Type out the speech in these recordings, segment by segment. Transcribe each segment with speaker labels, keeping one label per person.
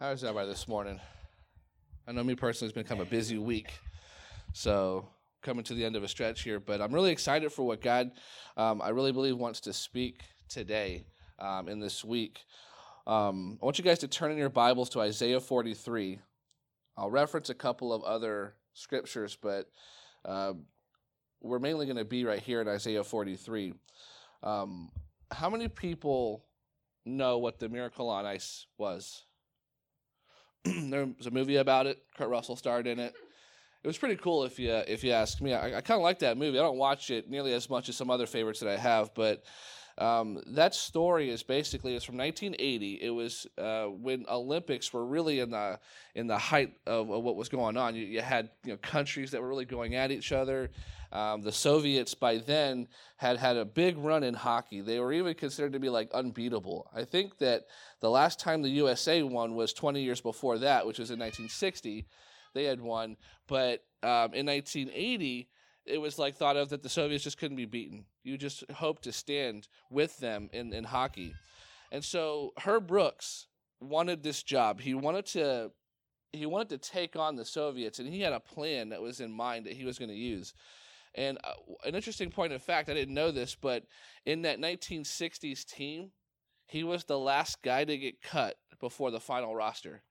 Speaker 1: How is everybody this morning? I know me personally, it's been kind of a busy week. So, coming to the end of a stretch here, but I'm really excited for what God, um, I really believe, wants to speak today um, in this week. Um, I want you guys to turn in your Bibles to Isaiah 43. I'll reference a couple of other scriptures, but uh, we're mainly going to be right here in Isaiah 43. Um, how many people know what the Miracle on Ice was? there was a movie about it. Kurt Russell starred in it. It was pretty cool if you if you ask me. I, I kind of like that movie. I don't watch it nearly as much as some other favorites that I have, but um, that story is basically it's from 1980. It was uh, when Olympics were really in the in the height of, of what was going on. You, you, had you know countries that were really going at each other. Um, the Soviets by then had had a big run in hockey. They were even considered to be like unbeatable. I think that the last time the USA won was 20 years before that, which was in 1960. They had won, but um, in 1980 it was like thought of that the Soviets just couldn't be beaten. You just hope to stand with them in, in hockey. And so Herb Brooks wanted this job. He wanted to he wanted to take on the Soviets, and he had a plan that was in mind that he was going to use. And uh, an interesting point of fact, I didn't know this, but in that 1960s team, he was the last guy to get cut before the final roster.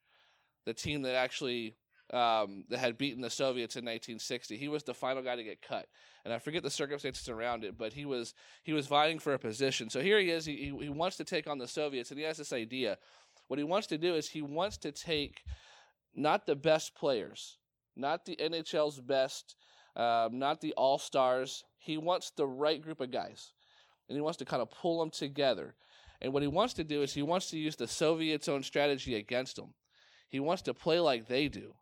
Speaker 1: The team that actually um, that had beaten the Soviets in 1960. He was the final guy to get cut, and I forget the circumstances around it, but he was he was vying for a position. So here he is. He he wants to take on the Soviets, and he has this idea. What he wants to do is he wants to take not the best players, not the NHL's best, um, not the all stars. He wants the right group of guys, and he wants to kind of pull them together. And what he wants to do is he wants to use the Soviets' own strategy against them. He wants to play like they do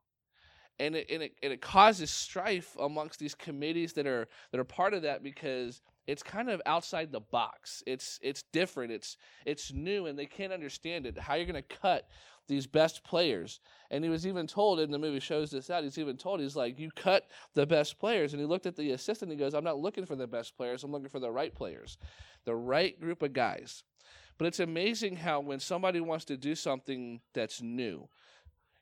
Speaker 1: and it, and it and it causes strife amongst these committees that are that are part of that because it's kind of outside the box. It's it's different. It's it's new, and they can't understand it. How you're going to cut these best players? And he was even told in the movie shows this out. He's even told he's like, you cut the best players, and he looked at the assistant. and He goes, I'm not looking for the best players. I'm looking for the right players, the right group of guys. But it's amazing how when somebody wants to do something that's new,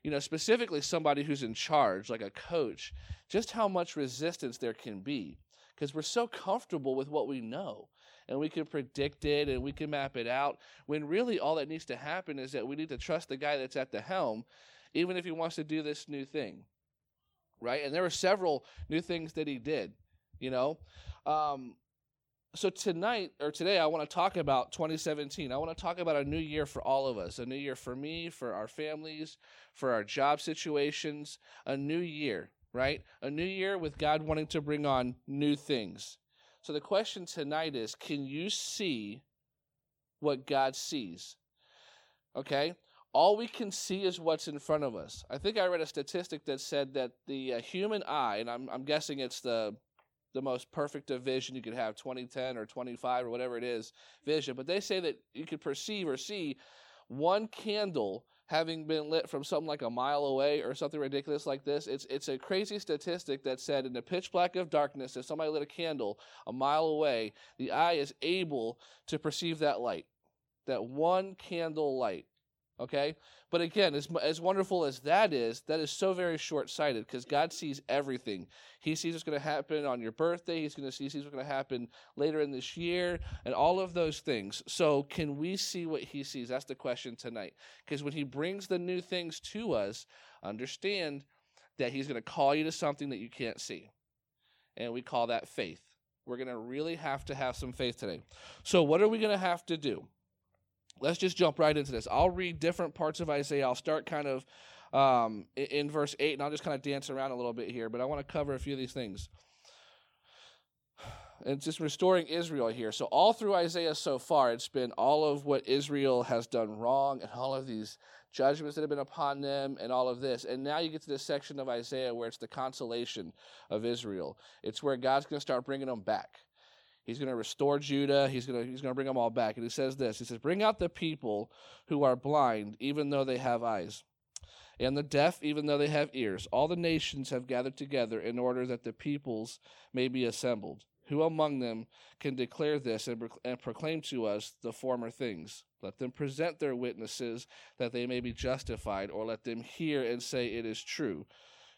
Speaker 1: you know, specifically somebody who's in charge, like a coach, just how much resistance there can be. Because we're so comfortable with what we know and we can predict it and we can map it out when really all that needs to happen is that we need to trust the guy that's at the helm even if he wants to do this new thing right? And there were several new things that he did you know? Um, so tonight or today i want to talk about 2017 i want to talk about a new year for all of us a new year for me for our families for our job situations a new year right? A new year with god wanting to bring on new things. So the question tonight is can you see what god sees? Okay? All we can see is what's in front of us. I think i read a statistic that said that the uh, human eye and I'm, I'm guessing it's the the most perfect of vision. You could have 2010 or 25 or whatever it is vision but they say that you could perceive or see one candle having been lit from something like a mile away or something ridiculous like this. It's it's a crazy statistic that said in the pitch black of darkness if somebody lit a candle a mile away the eye is able to perceive that light that one candle light Okay? But again, as, as wonderful as that is, that is so very short sighted because God sees everything. He sees what's going to happen on your birthday, He's going to see sees what's going to happen later in this year, and all of those things. So, can we see what He sees? That's the question tonight. Because when He brings the new things to us, understand that He's going to call you to something that you can't see. And we call that faith. We're going to really have to have some faith today. So, what are we going to have to do? Let's just jump right into this. I'll read different parts of Isaiah. I'll start kind of um, in, verse 8, and I'll just kind of dance around a little bit here, but I want to cover a few of these things. And just restoring Israel here. So, all through Isaiah so far, it's been all of what Israel has done wrong and all of these judgments that have been upon them and all of this. And now you get to this section of Isaiah where it's the consolation of Israel. It's where God's going to start bringing them back. He's going to restore Judah. He's going to he's going to bring them all back. And he says this. He says, "Bring out the people who are blind, even though they have eyes, and the deaf, even though they have ears. All the nations have gathered together in order that the peoples may be assembled. Who among them can declare this and, and proclaim to us the former things? Let them present their witnesses that they may be justified, or let them hear and say it is true.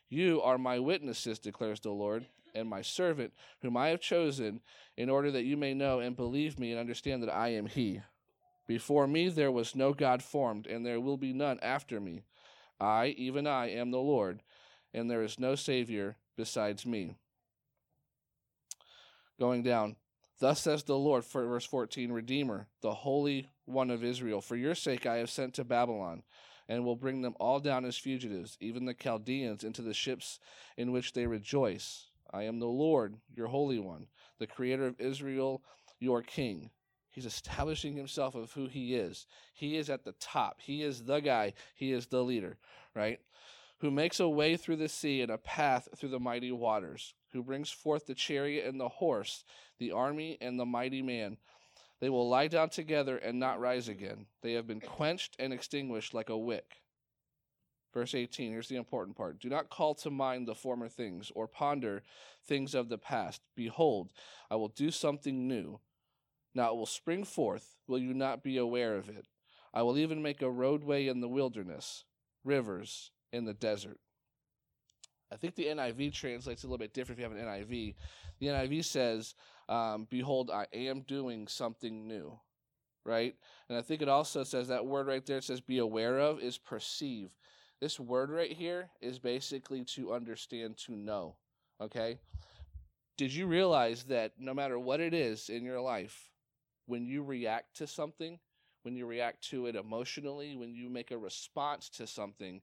Speaker 1: You are my witnesses, declares the Lord, and my servant, whom I have chosen, in order that you may know and believe me and understand that I am He. Before me there was no God formed, and there will be none after me. I, even I, am the Lord, and there is no Savior besides me going down. Thus says the Lord, for verse 14, Redeemer, the Holy One of Israel. For your sake I have sent to Babylon, and will bring them all down as fugitives, even the Chaldeans, into the ships in which they rejoice. I am the Lord, your Holy One, the Creator of Israel, your King. He's establishing himself of who he is. He is at the top. He is the guy. He is the leader, right? Who makes a way through the sea and a path through the mighty waters who brings forth the chariot and the horse, the army and the mighty man. They will lie down together and not rise again. They have been quenched and extinguished like a wick. Verse 18, here's the important part. Do not call to mind the former things, or ponder things of the past. Behold, I will do something new. Now it will spring forth. Will you not be aware of it? I will even make a roadway in the wilderness, rivers in the desert. I think the NIV translates a little bit different if you have an NIV. The NIV says, um, Behold, I am doing something new, right? And I think it also says that word right there, it says be aware of, is perceive. This word right here is basically to understand, to know, okay? Did you realize that no matter what it is in your life, when you react to something, when you react to it emotionally, when you make a response to something,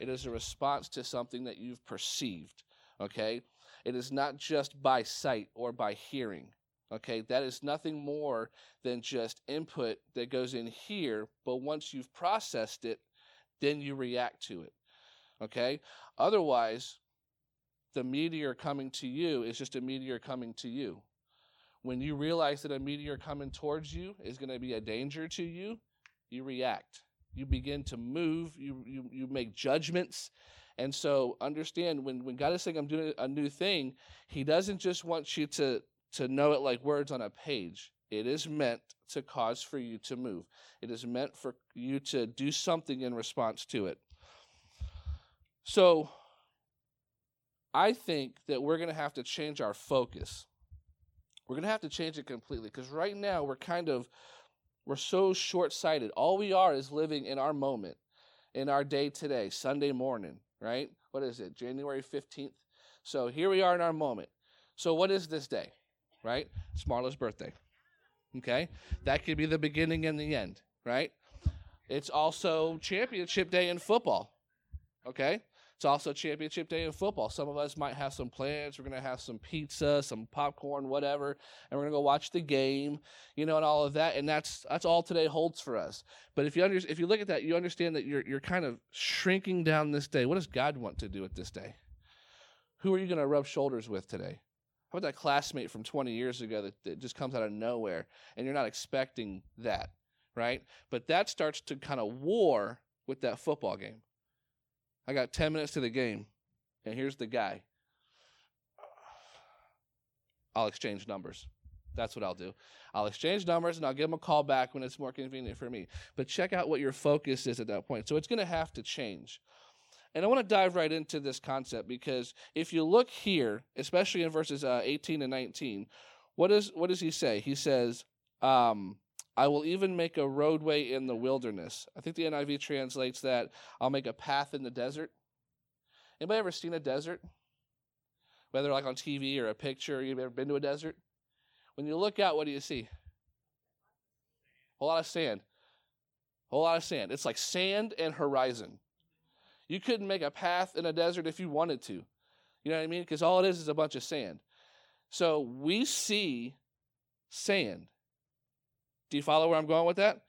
Speaker 1: it is a response to something that you've perceived. Okay? It is not just by sight or by hearing. Okay? That is nothing more than just input that goes in here, but once you've processed it, then you react to it. Okay? Otherwise, the meteor coming to you is just a meteor coming to you when you realize that a meteor coming towards you is going to be a danger to you, you react. You begin to move, you, you, you make judgments. And so understand when, when God is saying, I'm doing a new thing, He doesn't just want you to, to know it like words on a page. It is meant to cause for you to move, it is meant for you to do something in response to it. So I think that we're going to have to change our focus we're going to have to change it completely because right now we're kind of we're so short-sighted. All we are is living in our moment, in our day today, Sunday morning, right? What is it? January 15th. So here we are in our moment. So what is this day? Right? It's Marla's birthday. Okay? That could be the beginning and the end, right? It's also championship day in football. Okay? It's also championship day in football. Some of us might have some plans. We're going to have some pizza, some popcorn, whatever, and we're going to go watch the game, you know, and all of that. And that's that's all today holds for us. But if you under, if you look at that, you understand that you're you're kind of shrinking down this day. What does God want to do with this day? Who are you going to rub shoulders with today? About that classmate from 20 years ago that, that just comes out of nowhere and you're not expecting that, right? But that starts to kind of war with that football game. I got 10 minutes to the game, and here's the guy. I'll exchange numbers. That's what I'll do. I'll exchange numbers and I'll give him a call back when it's more convenient for me. But check out what your focus is at that point. So it's going to have to change. And I want to dive right into this concept because if you look here, especially in verses uh, 18 and 19, what, is, what does he say? He says, um, I will even make a roadway in the wilderness. I think the NIV translates that I'll make a path in the desert. Anybody ever seen a desert? Whether like on TV or a picture, you've ever been to a desert? When you look out, what do you see? A whole lot of sand. A whole lot of sand. It's like sand and horizon. You couldn't make a path in a desert if you wanted to. You know what I mean? Because all it is is a bunch of sand. So we see sand. Do you follow where I'm going with that?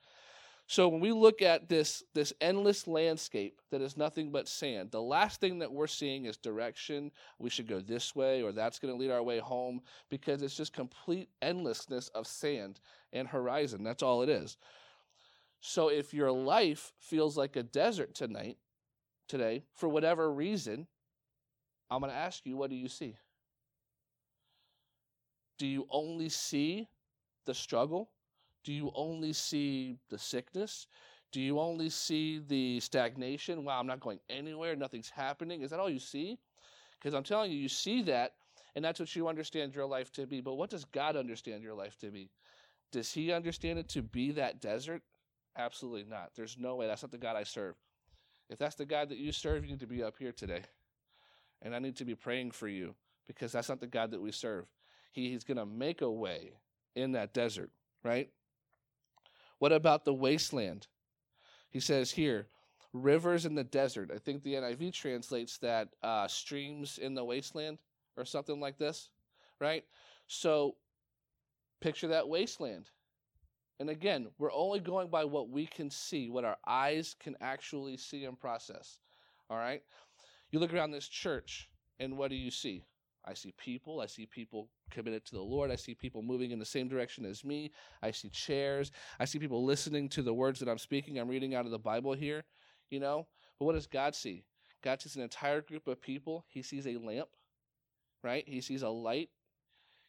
Speaker 1: So when we look at this this endless landscape that is nothing but sand, the last thing that we're seeing is direction. We should go this way or that's going to lead our way home because it's just complete endlessness of sand and horizon. That's all it is. So if your life feels like a desert tonight, today, for whatever reason, I'm going to ask you, what do you see? Do you only see the struggle? Do you only see the sickness? Do you only see the stagnation? Wow, I'm not going anywhere. Nothing's happening. Is that all you see? Because I'm telling you, you see that, and that's what you understand your life to be. But what does God understand your life to be? Does He understand it to be that desert? Absolutely not. There's no way. That's not the God I serve. If that's the God that you serve, you need to be up here today. And I need to be praying for you because that's not the God that we serve. He, he's going to make a way in that desert, right? What about the wasteland? He says here, rivers in the desert. I think the NIV translates that uh, streams in the wasteland or something like this, right? So picture that wasteland. And again, we're only going by what we can see, what our eyes can actually see and process. All right? You look around this church, and what do you see? I see people. I see people committed to the Lord. I see people moving in the same direction as me. I see chairs. I see people listening to the words that I'm speaking. I'm reading out of the Bible here, you know? But what does God see? God sees an entire group of people. He sees a lamp, right? He sees a light.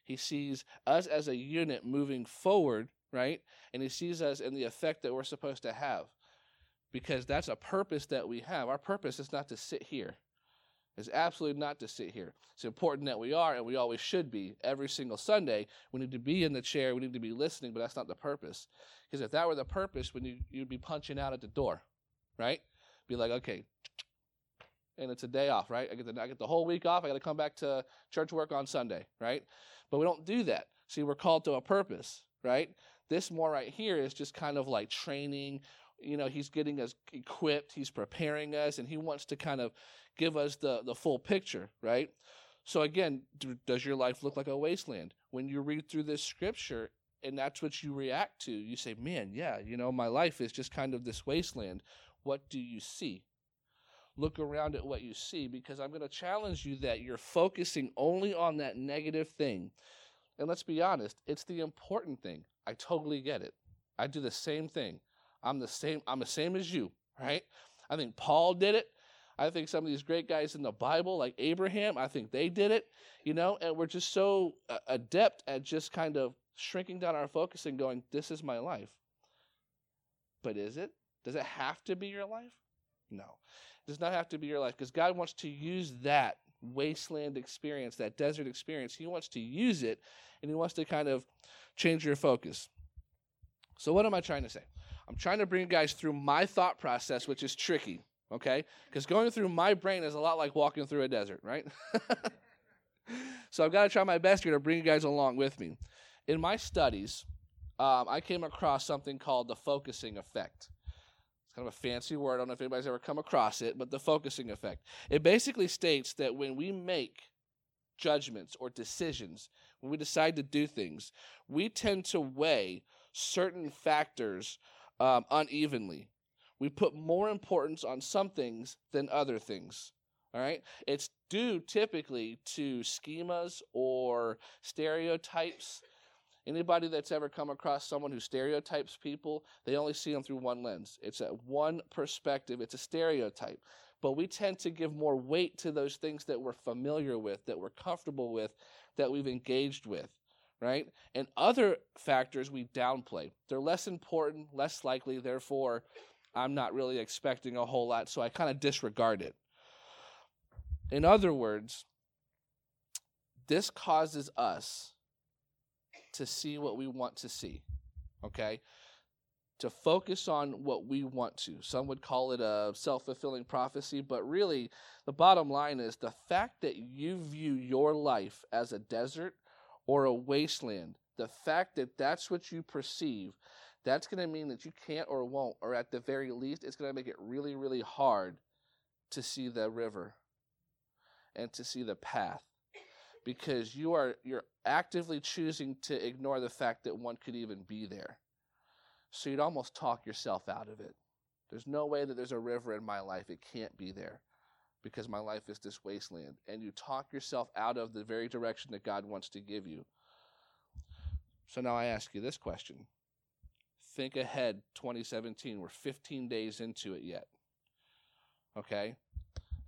Speaker 1: He sees us as a unit moving forward, right? And he sees us in the effect that we're supposed to have because that's a purpose that we have. Our purpose is not to sit here. It's absolutely not to sit here. It's important that we are, and we always should be every single Sunday. We need to be in the chair. We need to be listening, but that's not the purpose. Because if that were the purpose, when you you'd be punching out at the door, right? Be like, okay, and it's a day off, right? I get the I get the whole week off. I got to come back to church work on Sunday, right? But we don't do that. See, we're called to a purpose, right? This more right here is just kind of like training. You know, he's getting us equipped. He's preparing us, and he wants to kind of give us the, the full picture, right? So again, do, does your life look like a wasteland? When you read through this scripture and that's what you react to, you say, man, yeah, you know, my life is just kind of this wasteland. What do you see? Look around at what you see because I'm going to challenge you that you're focusing only on that negative thing. And let's be honest, it's the important thing. I totally get it. I do the same thing. I'm the same I'm the same as you, right? I think Paul did it. I think some of these great guys in the Bible, like Abraham, I think they did it, you know, and we're just so uh, adept at just kind of shrinking down our focus and going, this is my life. But is it? Does it have to be your life? No. It does not have to be your life because God wants to use that wasteland experience, that desert experience. He wants to use it and He wants to kind of change your focus. So, what am I trying to say? I'm trying to bring you guys through my thought process, which is tricky okay? Because going through my brain is a lot like walking through a desert, right? so I've got to try my best here to bring you guys along with me. In my studies, um, I came across something called the focusing effect. Kind of a fancy word. I don't know if anybody's ever come across it, but the focusing effect. It basically states that when we make judgments or decisions, when we decide to do things, we tend to weigh certain factors um, unevenly we put more importance on some things than other things. All right? It's due typically to schemas or stereotypes. Anybody that's ever come across someone who stereotypes people, they only see them through one lens. It's a one perspective, it's a stereotype. But we tend to give more weight to those things that we're familiar with, that we're comfortable with, that we've engaged with, right? And other factors we downplay. They're less important, less likely, therefore, I'm not really expecting a whole lot, so I kind of disregard it. In other words, this causes us to see what we want to see, okay? To focus on what we want to. Some would call it a self fulfilling prophecy, but really, the bottom line is the fact that you view your life as a desert or a wasteland, the fact that that's what you perceive, that's going to mean that you can't or won't, or at the very least, it's going to make it really, really hard to see the river and to see the path because you are you're actively choosing to ignore the fact that one could even be there. So you'd almost talk yourself out of it. There's no way that there's a river in my life. It can't be there because my life is this wasteland. And you talk yourself out of the very direction that God wants to give you. So now I ask you this question think ahead 2017. We're 15 days into it yet. Okay?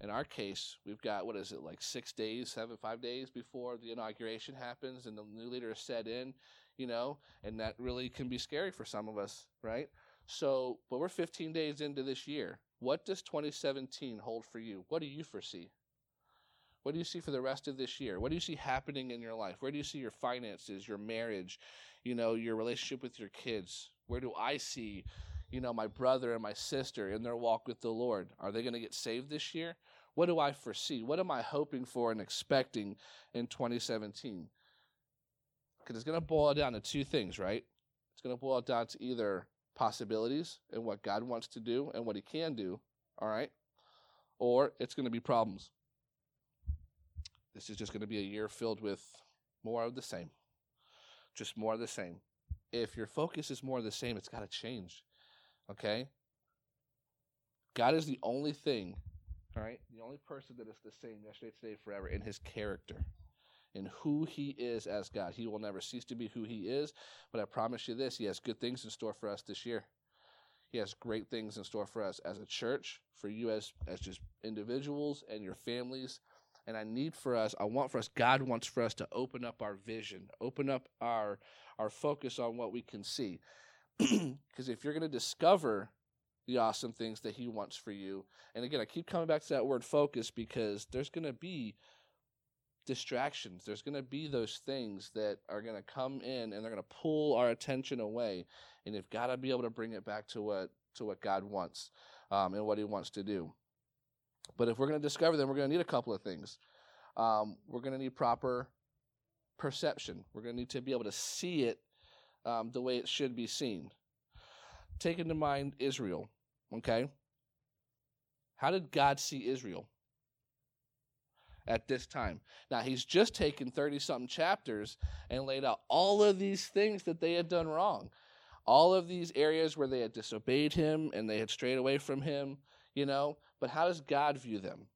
Speaker 1: In our case, we've got what is it like six days, seven, five days before the inauguration happens and the new leader is set in, you know, and that really can be scary for some of us, right? So, but we're 15 days into this year. What does 2017 hold for you? What do you foresee? What do you see for the rest of this year? What do you see happening in your life? Where do you see your finances, your marriage, you know, your relationship with your kids? Where do I see, you know, my brother and my sister in their walk with the Lord? Are they going to get saved this year? What do I foresee? What am I hoping for and expecting in 2017? Because it's going to boil down to two things, right? It's going to boil down to either possibilities and what God wants to do and what He can do, all right? Or it's going to be problems. This is just going to be a year filled with more of the same. Just more of the same. If your focus is more of the same, it's got to change, okay? God is the only thing all right? The only person that is the same yesterday, today, forever in his character, in who he is as God. He will never cease to be who he is, but I promise you this he has good things in store for us this year. He has great things in store for us as a church, for you as, as just individuals and your families. And I need for us, I want for us, God wants for us to open up our vision, open up our our focus on what we can see. Because if you're going to discover the awesome things that he wants for you. And again, I keep coming back to that word focus because there's going to be distractions. There's going to be those things that are going to come in and they're going to pull our attention away. And you've got to be able to bring it back to what to what God wants um, and what He wants to do. But if we're going to discover them, we're going to need a couple of things. Um, we're going to need proper perception. We're going to need to be able to see it um, the way it should be seen. Take into mind Israel. Okay? How did God see Israel at this time? Now, he's just taken 30 something chapters and laid out all of these things that they had done wrong. All of these areas where they had disobeyed him and they had strayed away from him, you know. But how does God view them?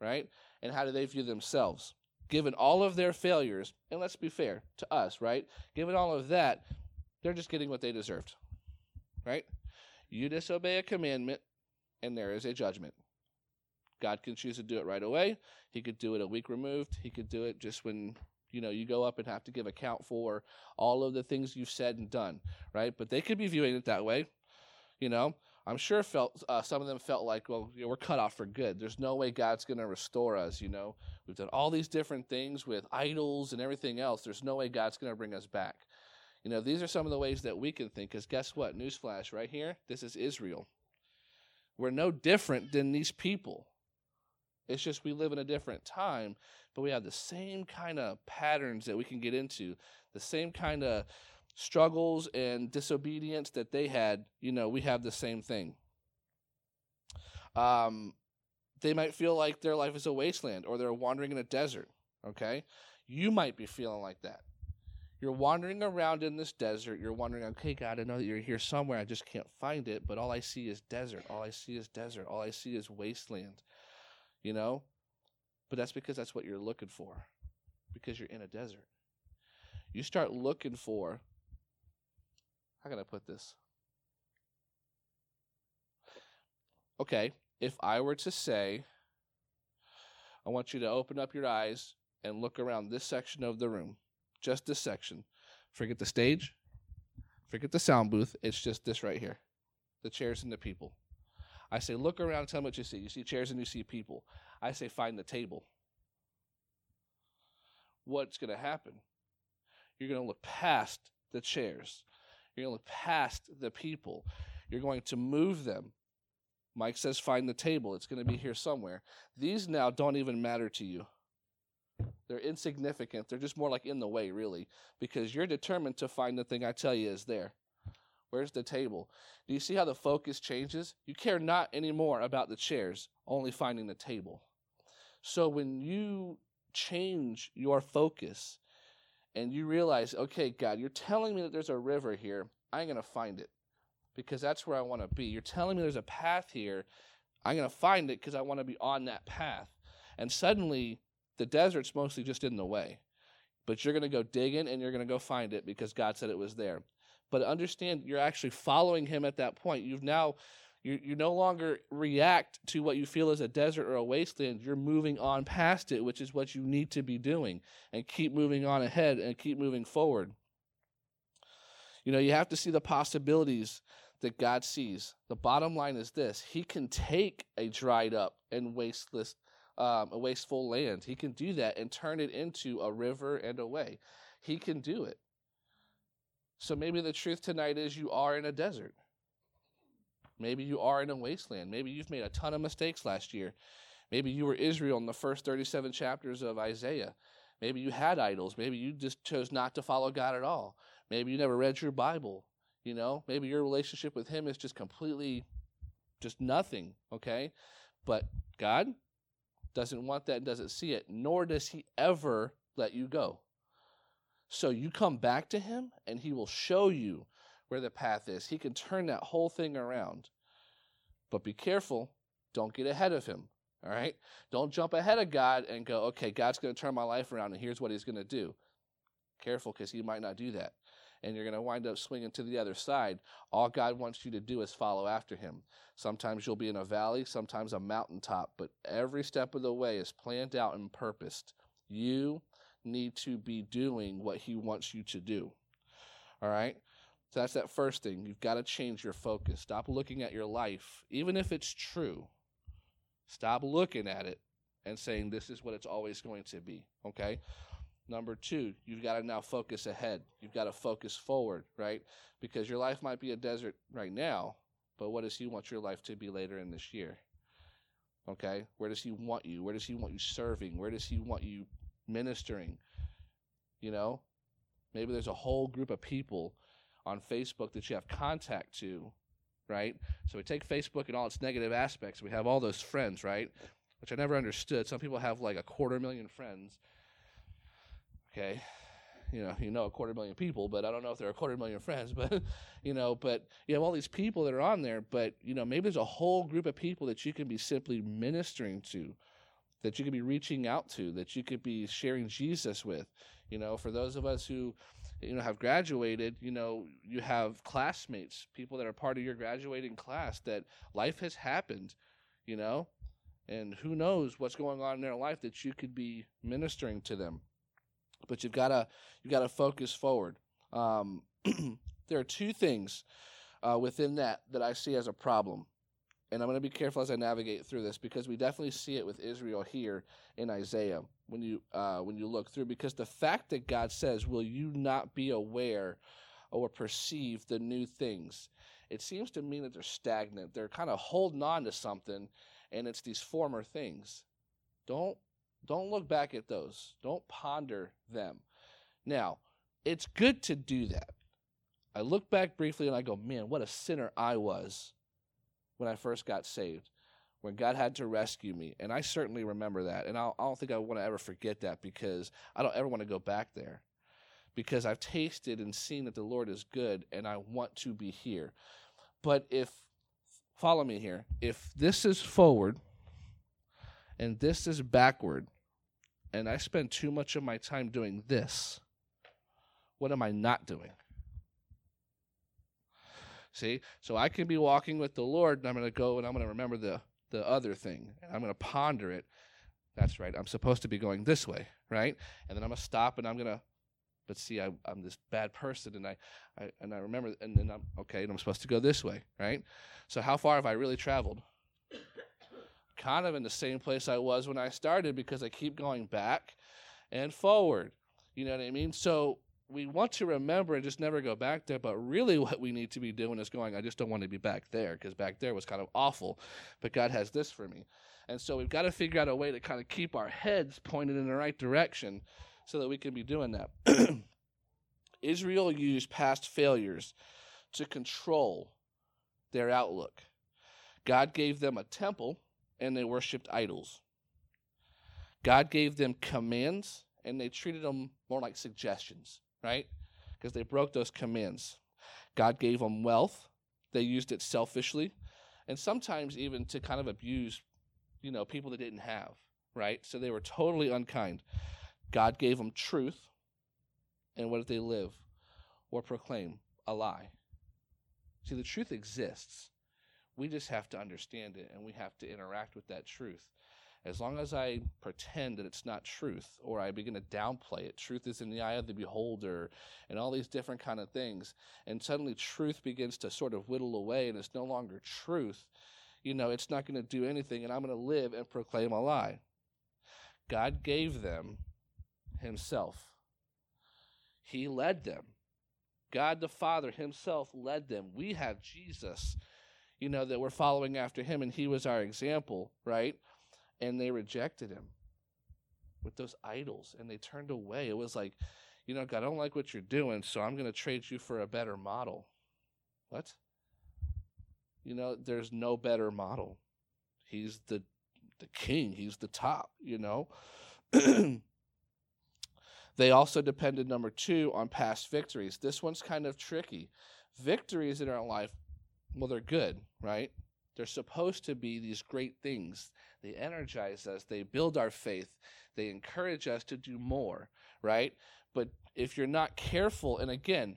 Speaker 1: Right? And how do they view themselves? Given all of their failures, and let's be fair to us, right? Given all of that, they're just getting what they deserved. Right? You disobey a commandment, and there is a judgment. God can choose to do it right away. He could do it a week removed. He could do it just when you know you go up and have to give account for all of the things you've said and done, right? But they could be viewing it that way. You know, I'm sure felt uh, some of them felt like, well, you know, we're cut off for good. There's no way God's going to restore us. You know, we've done all these different things with idols and everything else. There's no way God's going to bring us back. You know, these are some of the ways that we can think. Because guess what? Newsflash, right here, this is Israel. We're no different than these people. It's just we live in a different time, but we have the same kind of patterns that we can get into, the same kind of struggles and disobedience that they had. You know, we have the same thing. Um, they might feel like their life is a wasteland or they're wandering in a desert. Okay, you might be feeling like that. You're wandering around in this desert. You're wondering, okay, God, I know that you're here somewhere. I just can't find it, but all I see is desert. All I see is desert. All I see is wasteland. You know? But that's because that's what you're looking for, because you're in a desert. You start looking for, how can I put this? Okay, if I were to say, I want you to open up your eyes and look around this section of the room just this section. Forget the stage. Forget the sound booth. It's just this right here the chairs and the people. I say, look around, tell me what you see. You see chairs and you see people. I say, find the table. What's going to happen? You're going to look past the chairs. You're going to look past the people. You're going to move them. Mike says, find the table. It's going to be here somewhere. These now don't even matter to you. They're insignificant. They're just more like in the way, really, because you're determined to find the thing I tell you is there. Where's the table? Do you see how the focus changes? You care not anymore about the chairs, only finding the table. So when you change your focus and you realize, okay, God, you're telling me that there's a river here, I'm going to find it because that's where I want to be. You're telling me there's a path here, I'm going to find it because I want to be on that path. And suddenly, the desert's mostly just in the way. But you're going to go digging and you're going to go find it because God said it was there. But understand you're actually following him at that point. You've now You, you no longer react to what you feel is a desert or a wasteland. You're moving on past it, which is what you need to be doing, and keep moving on ahead and keep moving forward. You know, you have to see the possibilities that God sees. The bottom line is this He can take a dried up and wasteless, um, a wasteful land. He can do that and turn it into a river and a way. He can do it. So maybe the truth tonight is you are in a desert. Maybe you are in a wasteland. Maybe you've made a ton of mistakes last year. Maybe you were Israel in the first 37 chapters of Isaiah. Maybe you had idols. Maybe you just chose not to follow God at all. Maybe you never read your Bible. You know, maybe your relationship with Him is just completely just nothing, okay? But God doesn't want that and doesn't see it, nor does He ever let you go. So you come back to Him and He will show you where the path is. He can turn that whole thing around. But be careful, don't get ahead of him. All right? Don't jump ahead of God and go, okay, God's going to turn my life around and here's what he's going to do. Careful because he might not do that. And you're going to wind up swinging to the other side. All God wants you to do is follow after him. Sometimes you'll be in a valley, sometimes a mountaintop, but every step of the way is planned out and purposed. You need to be doing what he wants you to do. All right? So that's that first thing. You've got to change your focus. Stop looking at your life, even if it's true. Stop looking at it and saying this is what it's always going to be. Okay? Number two, you've got to now focus ahead. You've got to focus forward, right? Because your life might be a desert right now, but what does He want your life to be later in this year? Okay? Where does He want you? Where does He want you serving? Where does He want you ministering? You know? Maybe there's a whole group of people on Facebook that you have contact to, right? So we take Facebook and all its negative aspects. We have all those friends, right? Which I never understood. Some people have like a quarter million friends. Okay. You know, you know a quarter million people, but I don't know if there are a quarter million friends, but you know, but you have all these people that are on there, but you know, maybe there's a whole group of people that you can be simply ministering to, that you could be reaching out to, that you could be sharing Jesus with. You know, for those of us who you know have graduated you know you have classmates people that are part of your graduating class that life has happened you know and who knows what's going on in their life that you could be ministering to them but you've got to you've got to focus forward um, there are two things uh, within that that i see as a problem and I'm going to be careful as I navigate through this because we definitely see it with Israel here in Isaiah when you uh, when you look through. Because the fact that God says, "Will you not be aware or perceive the new things?" It seems to mean that they're stagnant. They're kind of holding on to something, and it's these former things. Don't don't look back at those. Don't ponder them. Now, it's good to do that. I look back briefly and I go, "Man, what a sinner I was." when I first got saved, when God had to rescue me. And I certainly remember that. And I do not think I want to ever forget that because I don't ever want to go back there. Because I've tasted and seen that the Lord is good and I want to be here. But if, follow me here, if this is forward and this is backward, and I spend too much of my time doing this, what am I not doing? See? So I can be walking with the Lord and I'm going to go and I'm going to remember the, the other thing. And I'm going to ponder it. That's right. I'm supposed to be going this way, right? And then I'm going to stop and I'm going to, but see, I, am this bad person and I, I, and I remember, and then I'm, okay, and I'm supposed to go this way, right? So how far have I really traveled? Kind of in the same place I was when I started because I keep going back and forward. You know what I mean? So we want to remember and just never go back there. But really, what we need to be doing is going, I just don't want to be back there because back there was kind of awful. But God has this for me. And so we've got to figure out a way to kind of keep our heads pointed in the right direction so that we can be doing that. Israel used past failures to control their outlook. God gave them a temple and they worshiped idols. God gave them commands and they treated them more like suggestions right? Because they broke those commands. God gave them wealth. They used it selfishly and sometimes even to kind of abuse, you know, people that didn't have, right? So they were totally unkind. God gave them truth. And what did they live or proclaim? A lie. See, the truth exists. We just have to understand it and we have to interact with that truth. As long as I pretend that it's not truth or I begin to downplay it, truth is in the eye of the beholder and all these different kind of things, and suddenly truth begins to sort of whittle away and it's no longer truth, you know, it's not going to do anything and I'm going to live and proclaim a lie. God gave them himself. He led them. God the Father himself led them. We have Jesus, you know, that we're following after him, and he was our example, right? And they rejected him with those idols and they turned away. It was like, you know, God, I don't like what you're doing, so I'm going to trade you for a better model. What? You know, there's no better model. He's the the king, he's the top, you know. They also depended, number two, on past victories. This one's kind of tricky. Victories in our life, well, they're good, right? They're supposed to be these great things. They energize us, they build our faith, they encourage us to do more, right? But if you're not careful, and again,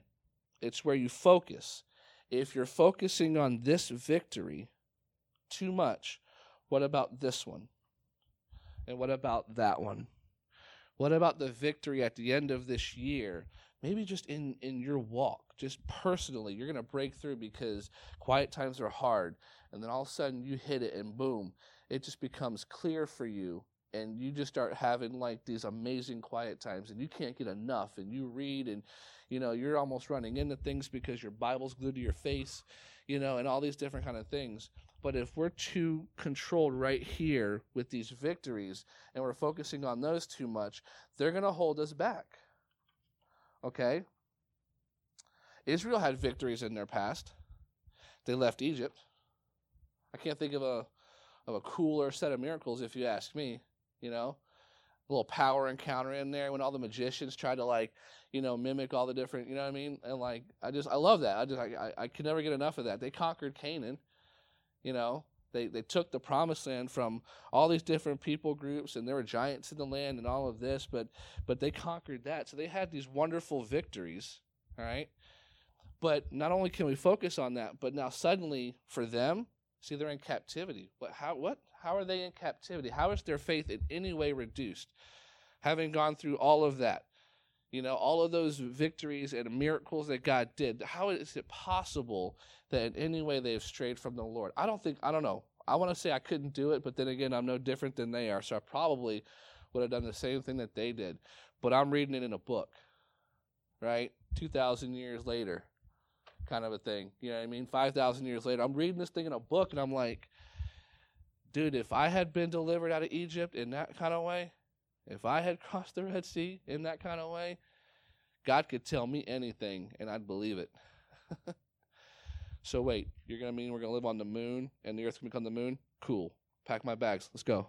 Speaker 1: it's where you focus. If you're focusing on this victory too much, what about this one? And what about that one? What about the victory at the end of this year? Maybe just in, in your walk, just personally, you're going to break through because quiet times are hard. And then all of a sudden you hit it and boom, it just becomes clear for you. And you just start having like these amazing quiet times and you can't get enough. And you read and, you know, you're almost running into things because your Bible's glued to your face, you know, and all these different kind of things. But if we're too controlled right here with these victories and we're focusing on those too much, they're going to hold us back. Okay? Israel had victories in their past. They left Egypt. I can't think of a of a cooler set of miracles if you ask me, you know. A little power encounter in there when all the magicians tried to like, you know, mimic all the different, you know what I mean? And like I just I love that. I just I I, I can never get enough of that. They conquered Canaan you know, they, they took the promised land from all these different people groups and there were giants in the land and all of this, but but they conquered that. So they had these wonderful victories. All right. But not only can we focus on that, but now suddenly for them, see they're in captivity. What how what how are they in captivity? How is their faith in any way reduced? Having gone through all of that, you know, all of those victories and miracles that God did, how is it possible that in any way they have strayed from the Lord? I don't think, I don't know. I want to say I couldn't do it, but then again, I'm no different than they are. So I probably would have done the same thing that they did. But I'm reading it in a book, right? 2,000 years later, kind of a thing. You know what I mean? 5,000 years later. I'm reading this thing in a book, and I'm like, dude, if I had been delivered out of Egypt in that kind of way, if I had crossed the Red Sea in that kind of way, God could tell me anything and I'd believe it. so wait, you're gonna mean we're gonna live on the moon and the earth's gonna become the moon? Cool. Pack my bags. Let's go.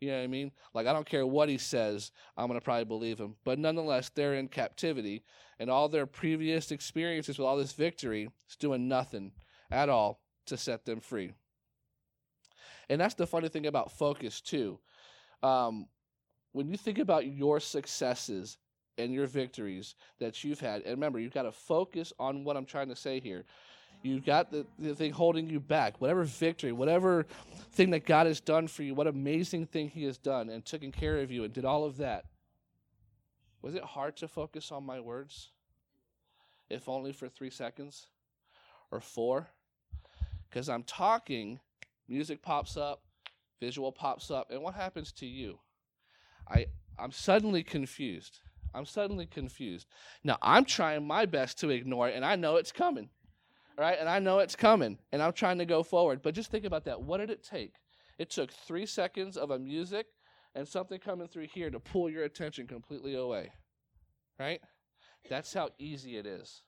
Speaker 1: You know what I mean? Like I don't care what he says, I'm gonna probably believe him. But nonetheless, they're in captivity, and all their previous experiences with all this victory is doing nothing at all to set them free. And that's the funny thing about focus too. Um, when you think about your successes and your victories that you've had, and remember, you've got to focus on what I'm trying to say here. You've got the, the thing holding you back, whatever victory, whatever thing that God has done for you, what amazing thing He has done and taken care of you and did all of that. Was it hard to focus on my words? If only for three seconds or four? Because I'm talking, music pops up, visual pops up, and what happens to you? I I'm suddenly confused. I'm suddenly confused. Now I'm trying my best to ignore it, and I know it's coming, right? And I know it's coming, and I'm trying to go forward. But just think about that. What did it take? It took three seconds of a music and something coming through here to pull your attention completely away, right? That's how easy it is.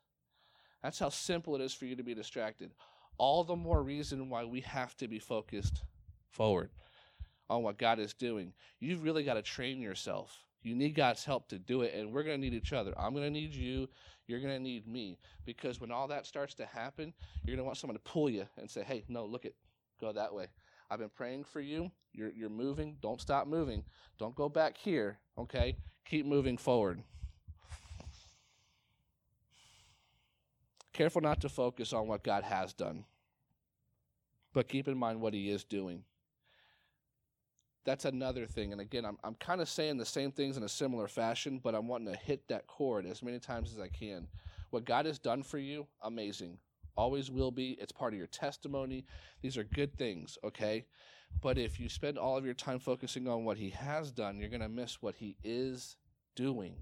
Speaker 1: That's how simple it is for you to be distracted. All the more reason why we have to be focused forward on what God is doing. You've really got to train yourself. You need God's help to do it, and we're going to need each other. I'm going to need you. You're going to need me. Because when all that starts to happen, you're going to want someone to pull you and say, hey, no, look it, go that way. I've been praying for you. You're, you're moving. Don't stop moving. Don't go back here, okay? Keep moving forward. Careful not to focus on what God has done, but keep in mind what he is doing. That's another thing. And again, I'm, I'm kind of saying the same things in a similar fashion, but I'm wanting to hit that chord as many times as I can. What God has done for you, amazing. Always will be. It's part of your testimony. These are good things, okay? But if you spend all of your time focusing on what He has done, you're going to miss what He is doing.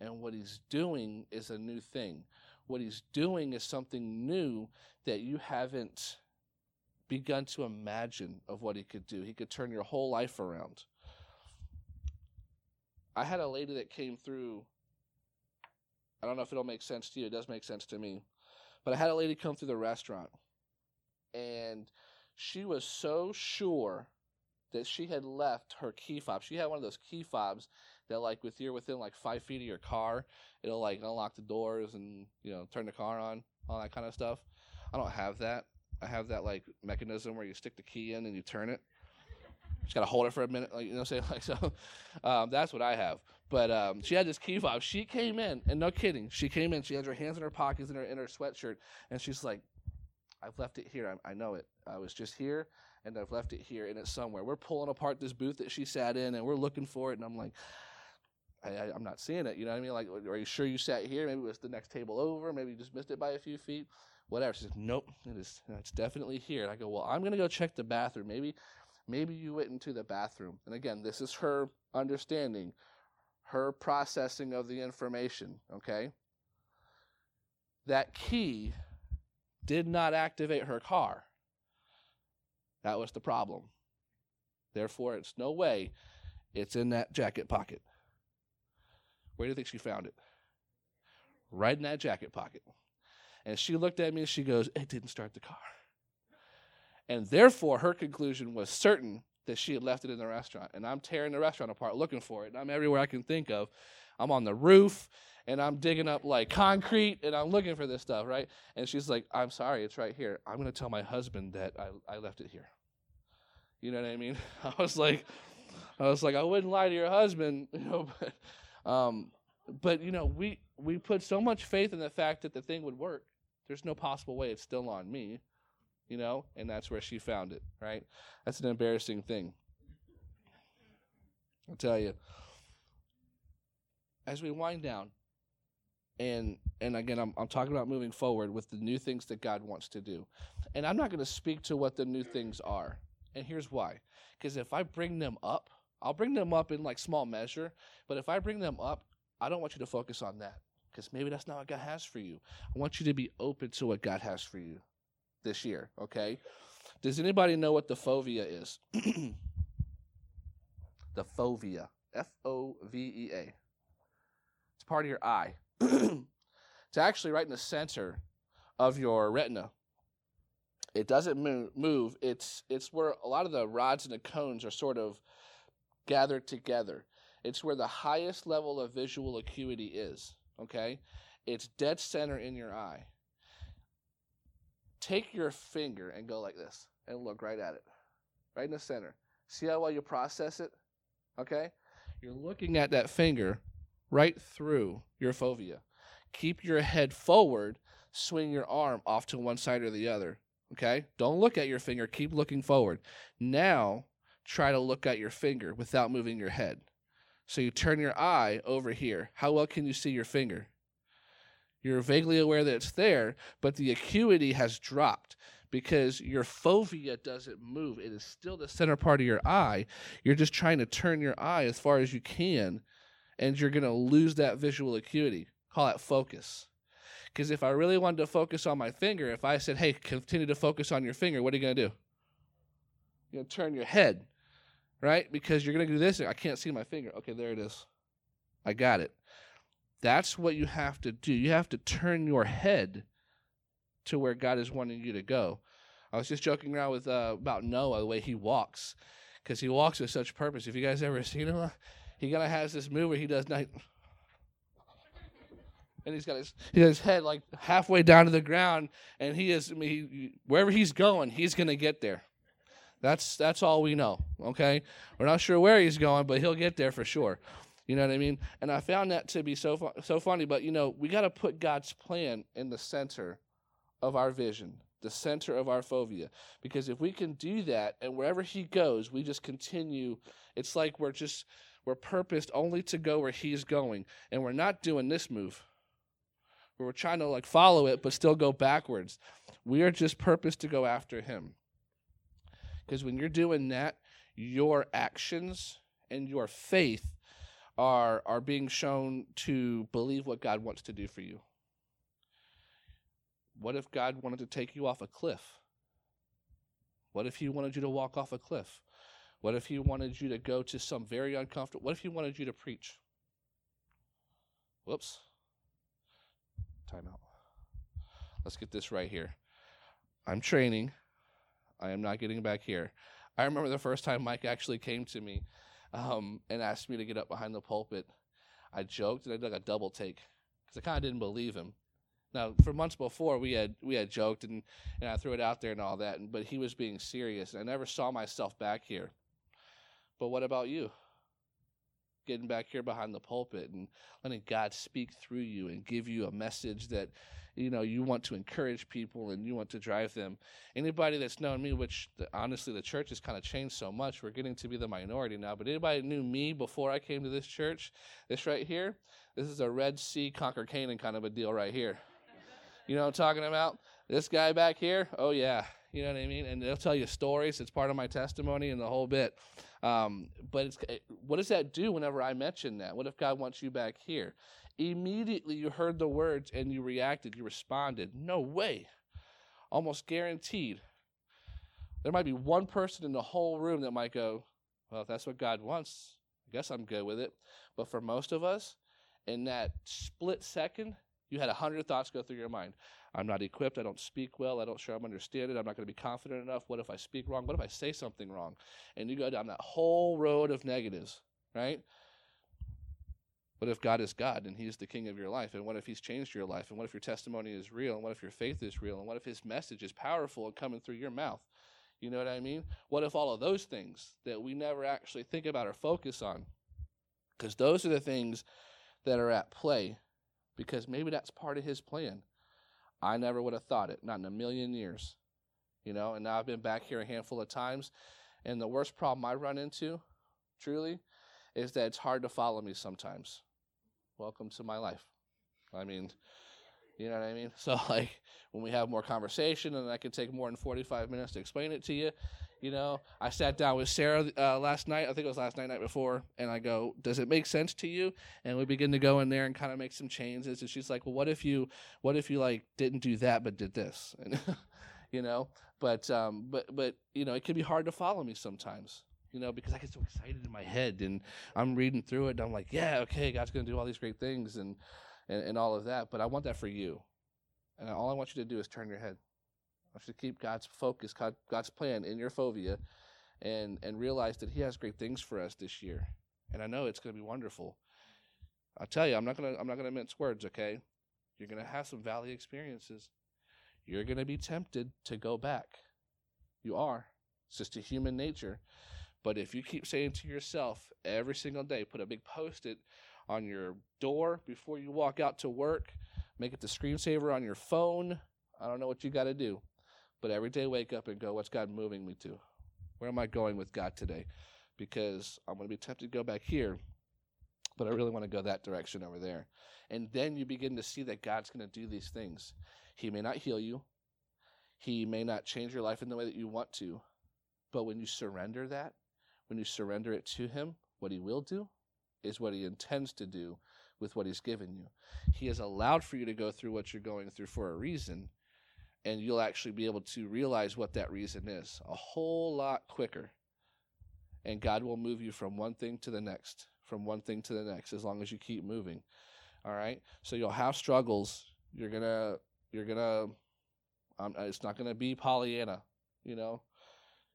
Speaker 1: And what He's doing is a new thing. What He's doing is something new that you haven't begun to imagine of what he could do. He could turn your whole life around. I had a lady that came through. I don't know if it'll make sense to you. It does make sense to me. But I had a lady come through the restaurant, and she was so sure that she had left her key fob. She had one of those key fobs that, like, with you're within like five feet of your car, it'll like unlock the doors and you know turn the car on, all that kind of stuff. I don't have that. I have that like mechanism where you stick the key in and you turn it. Just gotta hold it for a minute, like you know, say like so. Um, that's what I have. But um, she had this key fob. She came in, and no kidding, she came in. She had her hands in her pockets in her in her sweatshirt, and she's like, "I've left it here. I, I know it. I was just here, and I've left it here, and it's somewhere." We're pulling apart this booth that she sat in, and we're looking for it, and I'm like. I, am not seeing it. You know what I mean? Like, are you sure you sat here? Maybe it was the next table over. Maybe you just missed it by a few feet whatever. She says, nope, it is, it's definitely here. And I go, well, I'm going to go check the bathroom. Maybe, maybe you went into the bathroom. And again, this is her understanding, her processing of the information, okay? That key did not activate her car. That was the problem. Therefore, it's no way it's in that jacket pocket. Where do you think she found it? Right in that jacket pocket. And she looked at me and she goes, It didn't start the car. And therefore, her conclusion was certain that she had left it in the restaurant. And I'm tearing the restaurant apart looking for it. And I'm everywhere I can think of. I'm on the roof and I'm digging up like concrete and I'm looking for this stuff, right? And she's like, I'm sorry, it's right here. I'm going to tell my husband that I, I left it here. You know what I mean? I was like, I was like, I wouldn't lie to your husband, you know, but, um, but you know, we, we put so much faith in the fact that the thing would work there's no possible way it's still on me, you know? And that's where she found it, right? That's an embarrassing thing. I'll tell you. As we wind down, and and again I'm, I'm talking about moving forward with the new things that god wants to do and i'm not going to speak to what the new things are and here's why because if i bring them up i'll bring them up in like small measure but if i bring them up i don't want you to focus on that because maybe that's not what God has for you. I want you to be open to what God has for you this year, okay? Does anybody know what the fovea is? the fovea. F O V E A. It's part of your eye. it's actually right in the center of your retina. It doesn't move. It's it's where a lot of the rods and the cones are sort of gathered together. It's where the highest level of visual acuity is okay? It's dead center in your eye. Take your finger and go like this and look right at it, right in the center. See how well you process it? Okay? You're looking at that finger right through your fovea. Keep your head forward, swing your arm off to one side or the other. Okay? Don't look at your finger, keep looking forward. Now, try to look at your finger without moving your head. So you turn your eye over here. How well can you see your finger? You're vaguely aware that it's there, but the acuity has dropped because your fovea doesn't move. It is still the center part of your eye. You're just trying to turn your eye as far as you can, and you're going to lose that visual acuity. Call that focus. Because if I really wanted to focus on my finger, if I said, hey, continue to focus on your finger, what are you going to do? You're going to turn your head right? Because you're going to do this. I can't see my finger. Okay, there it is. I got it. That's what you have to do. You have to turn your head to where God is wanting you to go. I was just joking around with uh, about Noah, the way he walks, because he walks with such purpose. If you guys ever seen him, he kind of has this move where he does not. And he's got his, he his head like halfway down to the ground, and he is I mean, he, wherever he's going, he's gonna get there. That's that's all we know. Okay, we're not sure where he's going, but he'll get there for sure. You know what I mean? And I found that to be so so funny. But you know, we got to put God's plan in the center of our vision. the center of our fovea. Because if we can do that, and wherever He goes, we just continue. It's like we're just we're purposed only to go where He's going, and we're not doing this move. We're trying to like follow it, but still go backwards. We are just purposed to go after Him. Because when you're doing that, your actions and your faith are are being shown to believe what God wants to do for you. What if God wanted to take you off a cliff? What if he wanted you to walk off a cliff? What if he wanted you to go to some very uncomfortable? What if he wanted you to preach? Whoops. Time out. Let's get this right here. I'm training. I am not getting back here. I remember the first time Mike actually came to me um, and asked me to get up behind the pulpit. I joked and I did like a double take because I kind of didn't believe him. Now, for months before, we had we had joked and, and I threw it out there and all that, but he was being serious. And I never saw myself back here. But what about you? Getting back here behind the pulpit and letting God speak through you and give you a message that you know you want to encourage people and you want to drive them. Anybody that's known me which honestly the church has kind of changed so much. We're getting to be the minority now but anybody knew me before i came to this church this right here this is a red sea conquer canaan kind of a deal right here. You know what i'm talking about? This guy back here? Oh yeah you know what i mean and they'll tell you stories it's part of my testimony and the whole bit um, but it's, what does that do whenever i mention that what if god wants you back here Immediately you heard the words and you reacted, you responded. No way. Almost guaranteed. There might be one person in the whole room that might go, Well, if that's what God wants, I guess I'm good with it. But for most of us, in that split second, you had a hundred thoughts go through your mind. I'm not equipped. I don't speak well. I don't sure I'm understanding. I'm not going to be confident enough. What if I speak wrong? What if I say something wrong? And you go down that whole road of negatives, right? What if God is God and He's the king of your life? And what if He's changed your life? And what if your testimony is real? And what if your faith is real? And what if His message is powerful and coming through your mouth? You know what I mean? What if all of those things that we never actually think about or focus on? Because those are the things that are at play, because maybe that's part of His plan. I never would have thought it, not in a million years. You know, and now I've been back here a handful of times, and the worst problem I run into, truly, is that it's hard to follow me sometimes welcome to my life. I mean, you know what I mean? So, like, when we have more conversation and I can take more than 45 minutes to explain it to you, you know, I sat down with Sarah uh, last night. I think it was last night, night before, and I go, "Does it make sense to you?" And we begin to go in there and kind of make some changes. And she's like, "Well, what if you, what if you like didn't do that but did this?" And you know, but um, but but you know, it can be hard to follow me sometimes you know, because I get so excited in my head and I'm reading through it and I'm like, yeah, okay, God's going to do all these great things and, and, and all of that. But I want that for you. And all I want you to do is turn your head. I you to keep God's focus, God's plan in your fovea and, and realize that He has great things for us this year. And I know it's going to be wonderful. I'll tell you, I'm not to, I'm not to mince words, okay? You're going to have some valley experiences. You're going to be tempted to go back. You are. It's just a human nature. But if you keep saying to yourself every single day, put a big post it on your door before you walk out to work, make it the screensaver on your phone. I don't know what you got to do. But every day wake up and go, what's God moving me to? Where am I going with God today? Because I'm going to be tempted to go back here, but I really want to go that direction over there. And then you begin to see that God's going to do these things. He may not heal you, He may not change your life in the way that you want to, but when you surrender that, when you surrender it to Him, what He will do is what He intends to do with what He's given you. He has allowed for you to go through what you're going through for a reason, and you'll actually be able to realize what that reason is a whole lot quicker. And God will move you from one thing to the next, from one thing to the next, as long as you keep moving. All right. So you'll have struggles. You're gonna, you're gonna. Um, it's not gonna be Pollyanna, you know.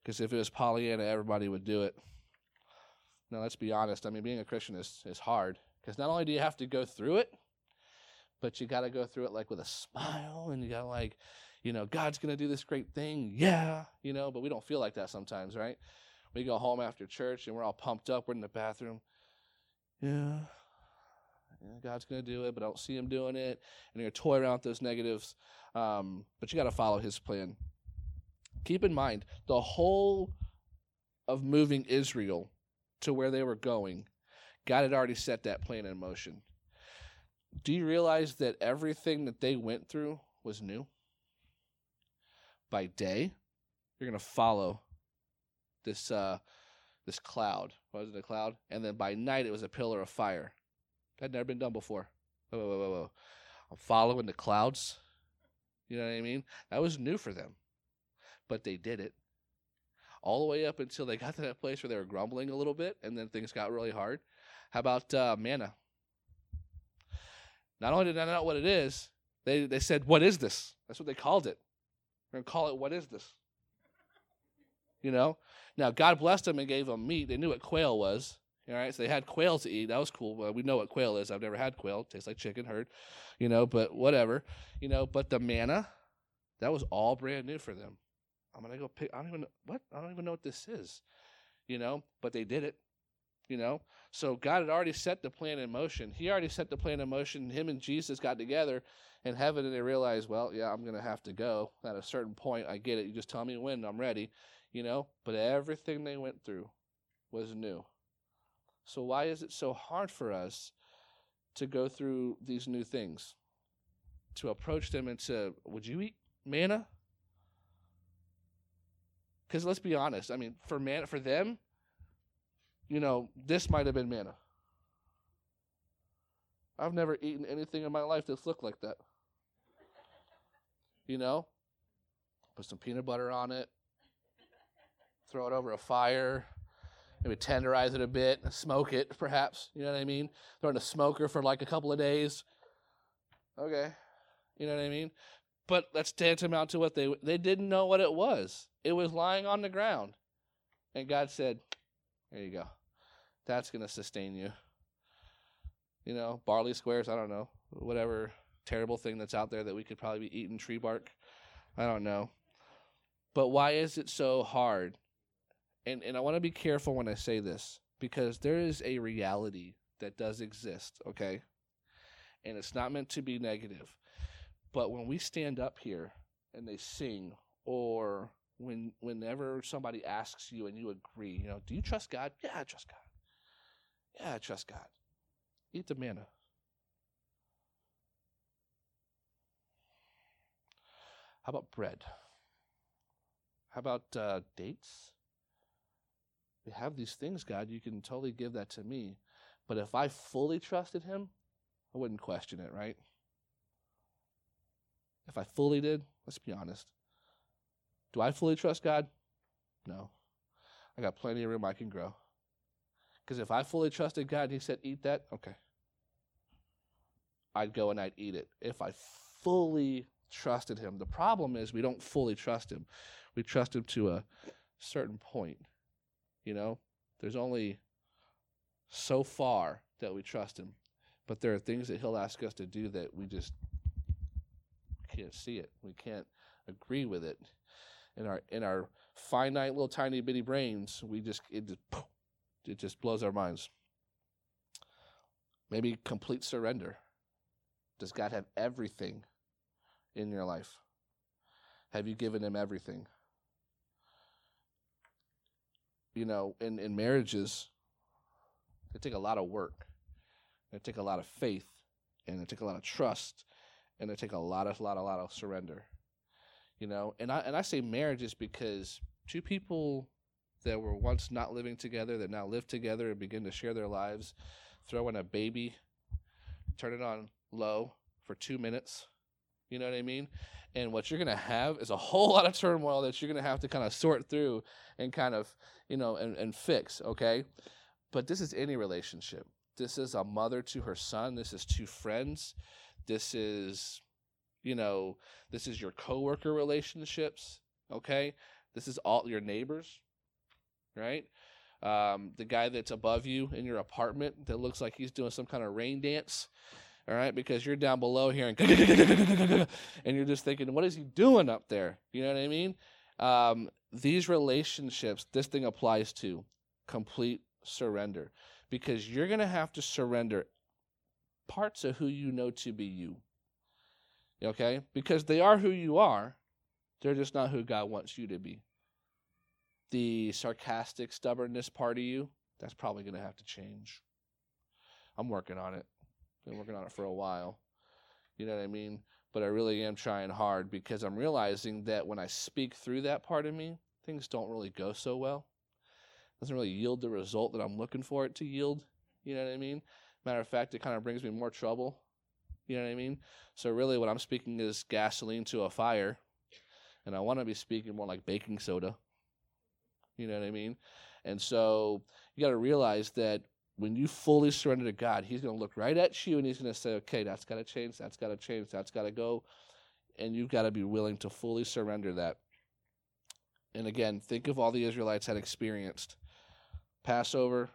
Speaker 1: Because if it was Pollyanna, everybody would do it. Now, let's be honest. I mean, being a Christian is, is hard. Because not only do you have to go through it, but you got to go through it like with a smile and you got to like, you know, God's going to do this great thing. Yeah. You know, but we don't feel like that sometimes, right? We go home after church and we're all pumped up. We're in the bathroom. Yeah. God's going to do it, but I don't see him doing it. And you're toy around with those negatives. Um, but you got to follow his plan. Keep in mind, the whole of moving Israel to where they were going, God had already set that plan in motion. Do you realize that everything that they went through was new? By day, you're going to follow this uh, this cloud. Was it a cloud? And then by night, it was a pillar of fire. That had never been done before. Whoa, whoa, whoa, whoa. I'm following the clouds. You know what I mean? That was new for them, but they did it all the way up until they got to that place where they were grumbling a little bit, and then things got really hard. How about uh, manna? Not only did I know what it is, they they said, "What is this?" That's what they called it. We're gonna call it, "What is this?" You know. Now God blessed them and gave them meat. They knew what quail was. All right, so they had quail to eat. That was cool. Well, we know what quail is. I've never had quail. It tastes like chicken, heard, you know, but whatever, you know. But the manna, that was all brand new for them. I'm gonna go pick. I don't even know what. I don't even know what this is, you know. But they did it, you know. So God had already set the plan in motion. He already set the plan in motion. Him and Jesus got together in heaven, and they realized, well, yeah, I'm gonna have to go at a certain point. I get it. You just tell me when. I'm ready, you know. But everything they went through was new. So why is it so hard for us to go through these new things? To approach them and to, would you eat manna? Because let's be honest, I mean, for man, for them, you know, this might have been manna. I've never eaten anything in my life that's looked like that. You know, put some peanut butter on it, throw it over a fire, maybe tenderize it a bit, smoke it, perhaps. You know what I mean? Throw it in a smoker for like a couple of days. Okay, you know what I mean? But let's tantamount to what they they didn't know what it was. It was lying on the ground, and God said, "There you go. That's going to sustain you." You know, barley squares. I don't know, whatever terrible thing that's out there that we could probably be eating tree bark. I don't know. But why is it so hard and and I want to be careful when I say this because there is a reality that does exist, okay? And it's not meant to be negative. But when we stand up here and they sing or when whenever somebody asks you and you agree, you know, do you trust God? Yeah, I trust God. Yeah, I trust God. Eat the manna. How about bread? How about uh, dates? we have these things, God. You can totally give that to me. But if I fully trusted Him, I wouldn't question it, right? If I fully did, let's be honest. Do I fully trust God? No. I got plenty of room I can grow. Because if I fully trusted God, and He said, eat that, okay. I'd go and I'd eat it. If I fully trusted Him. The problem is we don't fully trust Him. We trust Him to a certain point. You know, there's only so far that we trust him, but there are things that he'll ask us to do that we just can't see it. We can't agree with it. In our in our finite little tiny bitty brains, we just it just it just blows our minds. Maybe complete surrender. Does God have everything in your life? Have you given him everything? you know, in, in marriages, they take a lot of work. They take a lot of faith, and they take a lot of trust, and they take a lot of, lot, a lot of surrender. You know, and I and I say marriages because two people that were once not living together that now live together and begin to share their lives, throw in a baby, turn it on low for two minutes. You know what I mean? And what you're going to have is a whole lot of turmoil that you're going to have to kind of sort through and kind of, you know, and, and fix, okay? But this is any relationship. This is a mother to her son. This is two friends. This is, you know, this is your coworker relationships, okay? This is all your neighbors, right? Um, the guy that's above you in your apartment that looks like he's doing some kind of rain dance all right, because you're down below here and and you're just thinking, what is he doing up there? You know what I mean? Um, these relationships, this thing applies to complete surrender because you're to have to surrender parts of who you know to be you. Okay? Because they are who you are, they're just not who God wants you to be. The sarcastic stubbornness part of you, that's probably going to have to change. I'm working on it. Been working on it for a while. You know what I mean? But I really am trying hard because I'm realizing that when I speak through that part of me, things don't really go so well. It doesn't really yield the result that I'm looking for it to yield. You know what I mean? Matter of fact, it kind of brings me more trouble. You know what I mean? So really, what I'm speaking is gasoline to a fire, and I want to be speaking more like baking soda. You know what I mean? And so you got to realize that when you fully surrender to God, He's going to look right at you and He's going to say, okay, that's got to change, that's got to change, that's got to go. And you've got to be willing to fully surrender that. And again, think of all the Israelites had experienced Passover,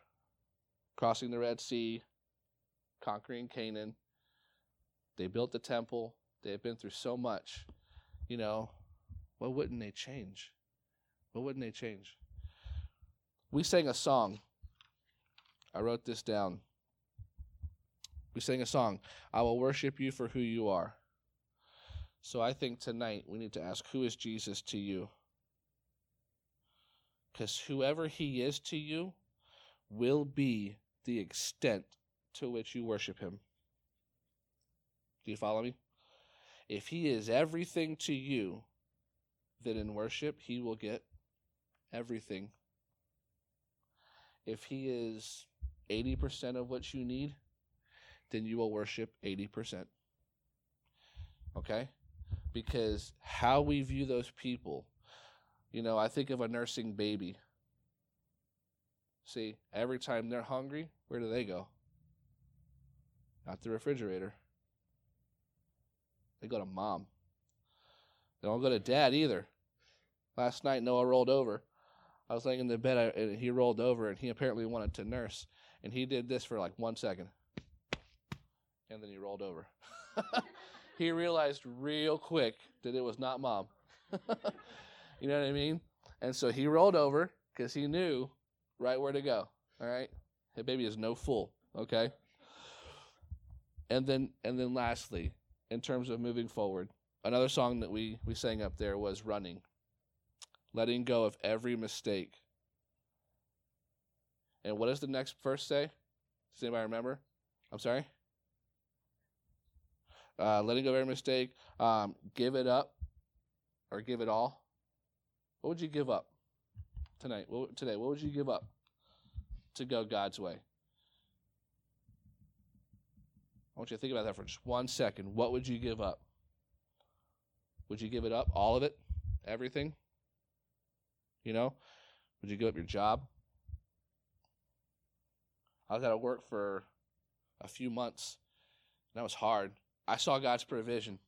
Speaker 1: crossing the Red Sea, conquering Canaan. They built the temple. They have been through so much. You know, what wouldn't they change? What wouldn't they change? We sang a song I wrote this down. We sang a song, I will worship you for who you are. So I think tonight we need to ask, who is Jesus to you? Because whoever he is to you will be the extent to which you worship him. Do you follow me? If he is everything to you, then in worship he will get everything. If he is 80% of what you need, then you will worship 80%. Okay? Because how we view those people, you know, I think of a nursing baby. See, every time they're hungry, where do they go? Not the refrigerator. They go to mom. They don't go to dad either. Last night, Noah rolled over. I was laying in the bed, and he rolled over, and he apparently wanted to nurse and he did this for like one second, and then he rolled over. he realized real quick that it was not mom. you know what I mean? And so he rolled over because he knew right where to go. All right, hey, baby is no fool. Okay. And then, and then, lastly, in terms of moving forward, another song that we we sang up there was "Running," letting go of every mistake and what does the next verse say? Does anybody remember? I'm sorry? Uh, letting go of every mistake. Um, give it up or give it all. What would you give up tonight? What, today, what would you give up to go God's way? I want you to think about that for just one second. What would you give up? Would you give it up? All of it? Everything? You know? Would you give up your job? I was of work for a few months. And that was hard. I saw God's provision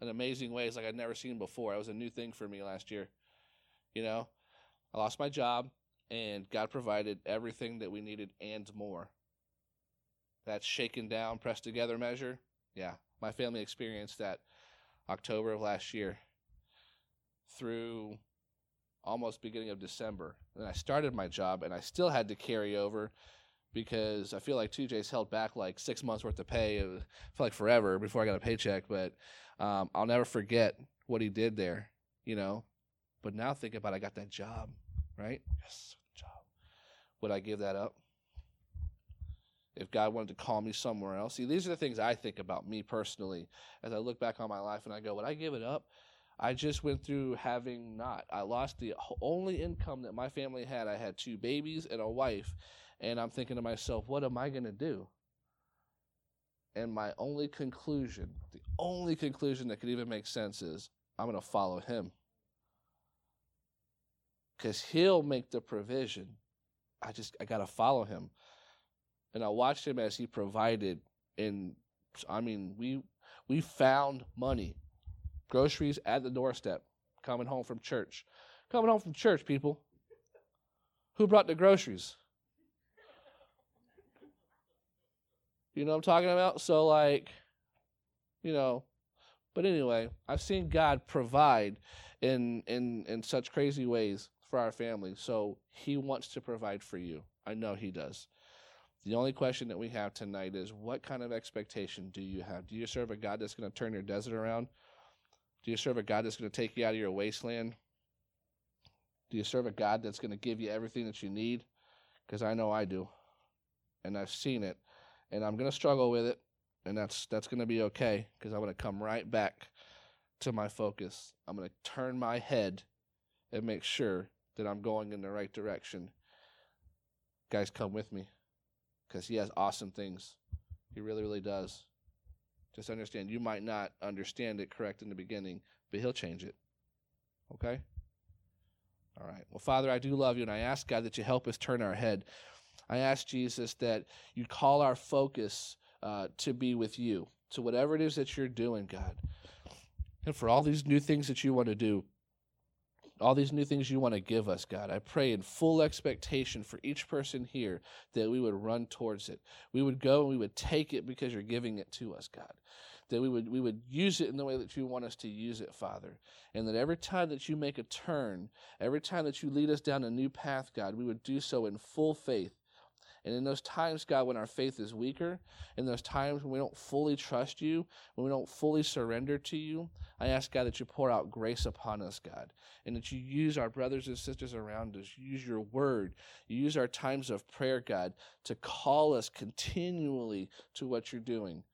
Speaker 1: in amazing ways like I'd never seen before. It was a new thing for me last year. You know, I lost my job and God provided everything that we needed and more. That shaken down, pressed together measure. Yeah, my family experienced that October of last year through almost beginning of December. And I started my job and I still had to carry over because I feel like 2J's held back like six months worth of pay. It felt like forever before I got a paycheck, but um, I'll never forget what he did there, you know. But now think about it, I got that job, right? Yes, job. Would I give that up? If God wanted to call me somewhere else. See, these are the things I think about me personally as I look back on my life and I go, would I give it up? I just went through having not. I lost the only income that my family had. I had two babies and a wife and I'm thinking to myself, what am I going to do? And my only conclusion, the only conclusion that could even make sense is I'm going to follow him. Because he'll make the provision. I just, I got to follow him. And I watched him as he provided. And I mean, we, we found money, groceries at the doorstep, coming home from church. Coming home from church, people. Who brought the groceries? You know what I'm talking about? So, like, you know, but anyway, I've seen God provide in in in such crazy ways for our family. So He wants to provide for you. I know He does. The only question that we have tonight is what kind of expectation do you have? Do you serve a God that's going to turn your desert around? Do you serve a God that's going to take you out of your wasteland? Do you serve a God that's going to give you everything that you need? Because I know I do. And I've seen it. And I'm going to struggle with it. And that's that's going to be okay because I'm going to come right back to my focus. I'm going to turn my head and make sure that I'm going in the right direction. Guys, come with me because he has awesome things. He really, really does. Just understand, you might not understand it correct in the beginning, but he'll change it. Okay? All right. Well, Father, I do love you, and I ask God that you help us turn our head. I ask Jesus that you call our focus uh, to be with you, to whatever it is that you're doing, God. And for all these new things that you want to do, all these new things you want to give us, God. I pray in full expectation for each person here that we would run towards it. We would go and we would take it because you're giving it to us, God. That we would we would use it in the way that you want us to use it, Father. And that every time that you make a turn, every time that you lead us down a new path, God, we would do so in full faith and in those times, God, when our faith is weaker, in those times when we don't fully trust you, when we don't fully surrender to you, I ask, God, that you pour out grace upon us, God, and that you use our brothers and sisters around us, use your word, use our times of prayer, God, to call us continually to what you're doing.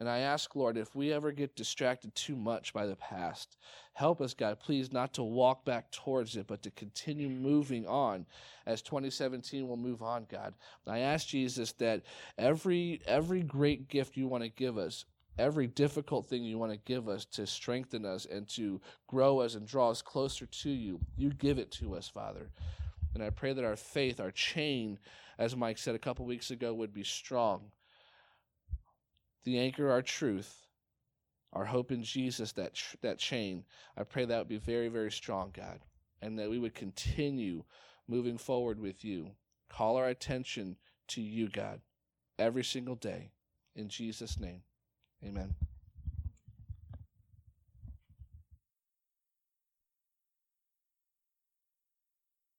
Speaker 1: And I ask, Lord, if we ever get distracted too much by the past, help us, God, please, not to walk back towards it, but to continue moving on as 2017 will move on, God. I ask, Jesus, that every every great gift you want to give us, every difficult thing you want to give us to strengthen us and to grow us and draw us closer to you, you give it to us, Father. And I pray that our faith, our chain, as Mike said a couple weeks ago, would be strong the anchor, our truth, our hope in Jesus, that that chain. I pray that would be very, very strong, God, and that we would continue moving forward with you. Call our attention to you, God, every single day. In Jesus' name, amen.